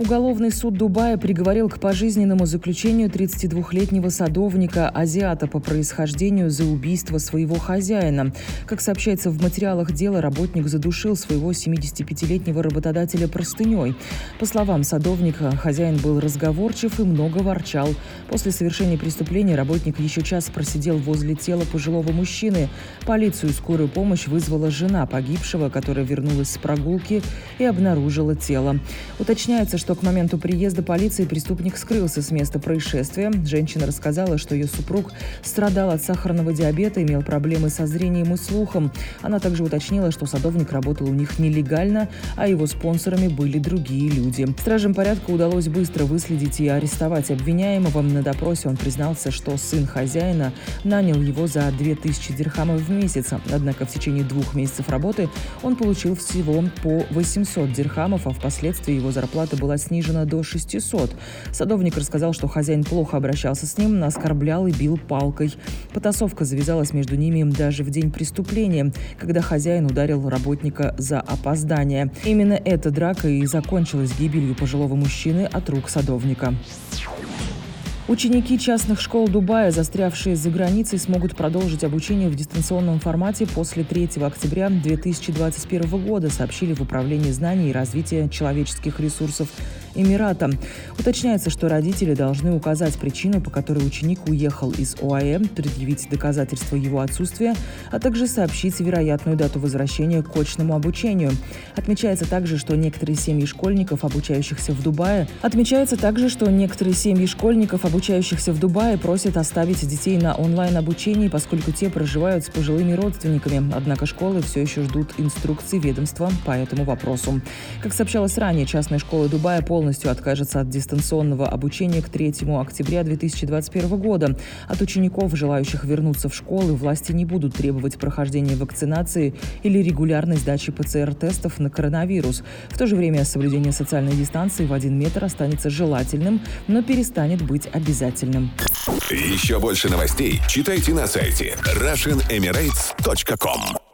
Уголовный суд Дубая приговорил к пожизненному заключению 32-летнего садовника азиата по происхождению за убийство своего хозяина. Как сообщается в материалах дела, работник задушил своего 75-летнего работодателя простыней. По словам садовника, хозяин был разговорчив и много ворчал. После совершения преступления работник еще час просидел возле тела пожилого мужчины. Полицию и скорую помощь вызвала жена погибшего, которая вернулась с прогулки и обнаружила тело. Уточняется, что что к моменту приезда полиции преступник скрылся с места происшествия. Женщина рассказала, что ее супруг страдал от сахарного диабета, имел проблемы со зрением и слухом. Она также уточнила, что садовник работал у них нелегально, а его спонсорами были другие люди. Стражам порядка удалось быстро выследить и арестовать обвиняемого. На допросе он признался, что сын хозяина нанял его за 2000 дирхамов в месяц. Однако в течение двух месяцев работы он получил всего по 800 дирхамов, а впоследствии его зарплата была снижена до 600. Садовник рассказал, что хозяин плохо обращался с ним, оскорблял и бил палкой. Потасовка завязалась между ними даже в день преступления, когда хозяин ударил работника за опоздание. Именно эта драка и закончилась гибелью пожилого мужчины от рук садовника. Ученики частных школ Дубая, застрявшие за границей, смогут продолжить обучение в дистанционном формате после 3 октября 2021 года, сообщили в Управлении знаний и развития человеческих ресурсов Эмирата. Уточняется, что родители должны указать причину, по которой ученик уехал из ОАЭ, предъявить доказательства его отсутствия, а также сообщить вероятную дату возвращения к очному обучению. Отмечается также, что некоторые семьи школьников, обучающихся в Дубае, отмечается также, что некоторые семьи школьников, обучающихся в Дубае, просят оставить детей на онлайн-обучении, поскольку те проживают с пожилыми родственниками. Однако школы все еще ждут инструкций ведомства по этому вопросу. Как сообщалось ранее, частная школа Дубая полностью полностью откажется от дистанционного обучения к 3 октября 2021 года. От учеников, желающих вернуться в школы, власти не будут требовать прохождения вакцинации или регулярной сдачи ПЦР-тестов на коронавирус. В то же время соблюдение социальной дистанции в один метр останется желательным, но перестанет быть обязательным. Еще больше новостей читайте на сайте RussianEmirates.com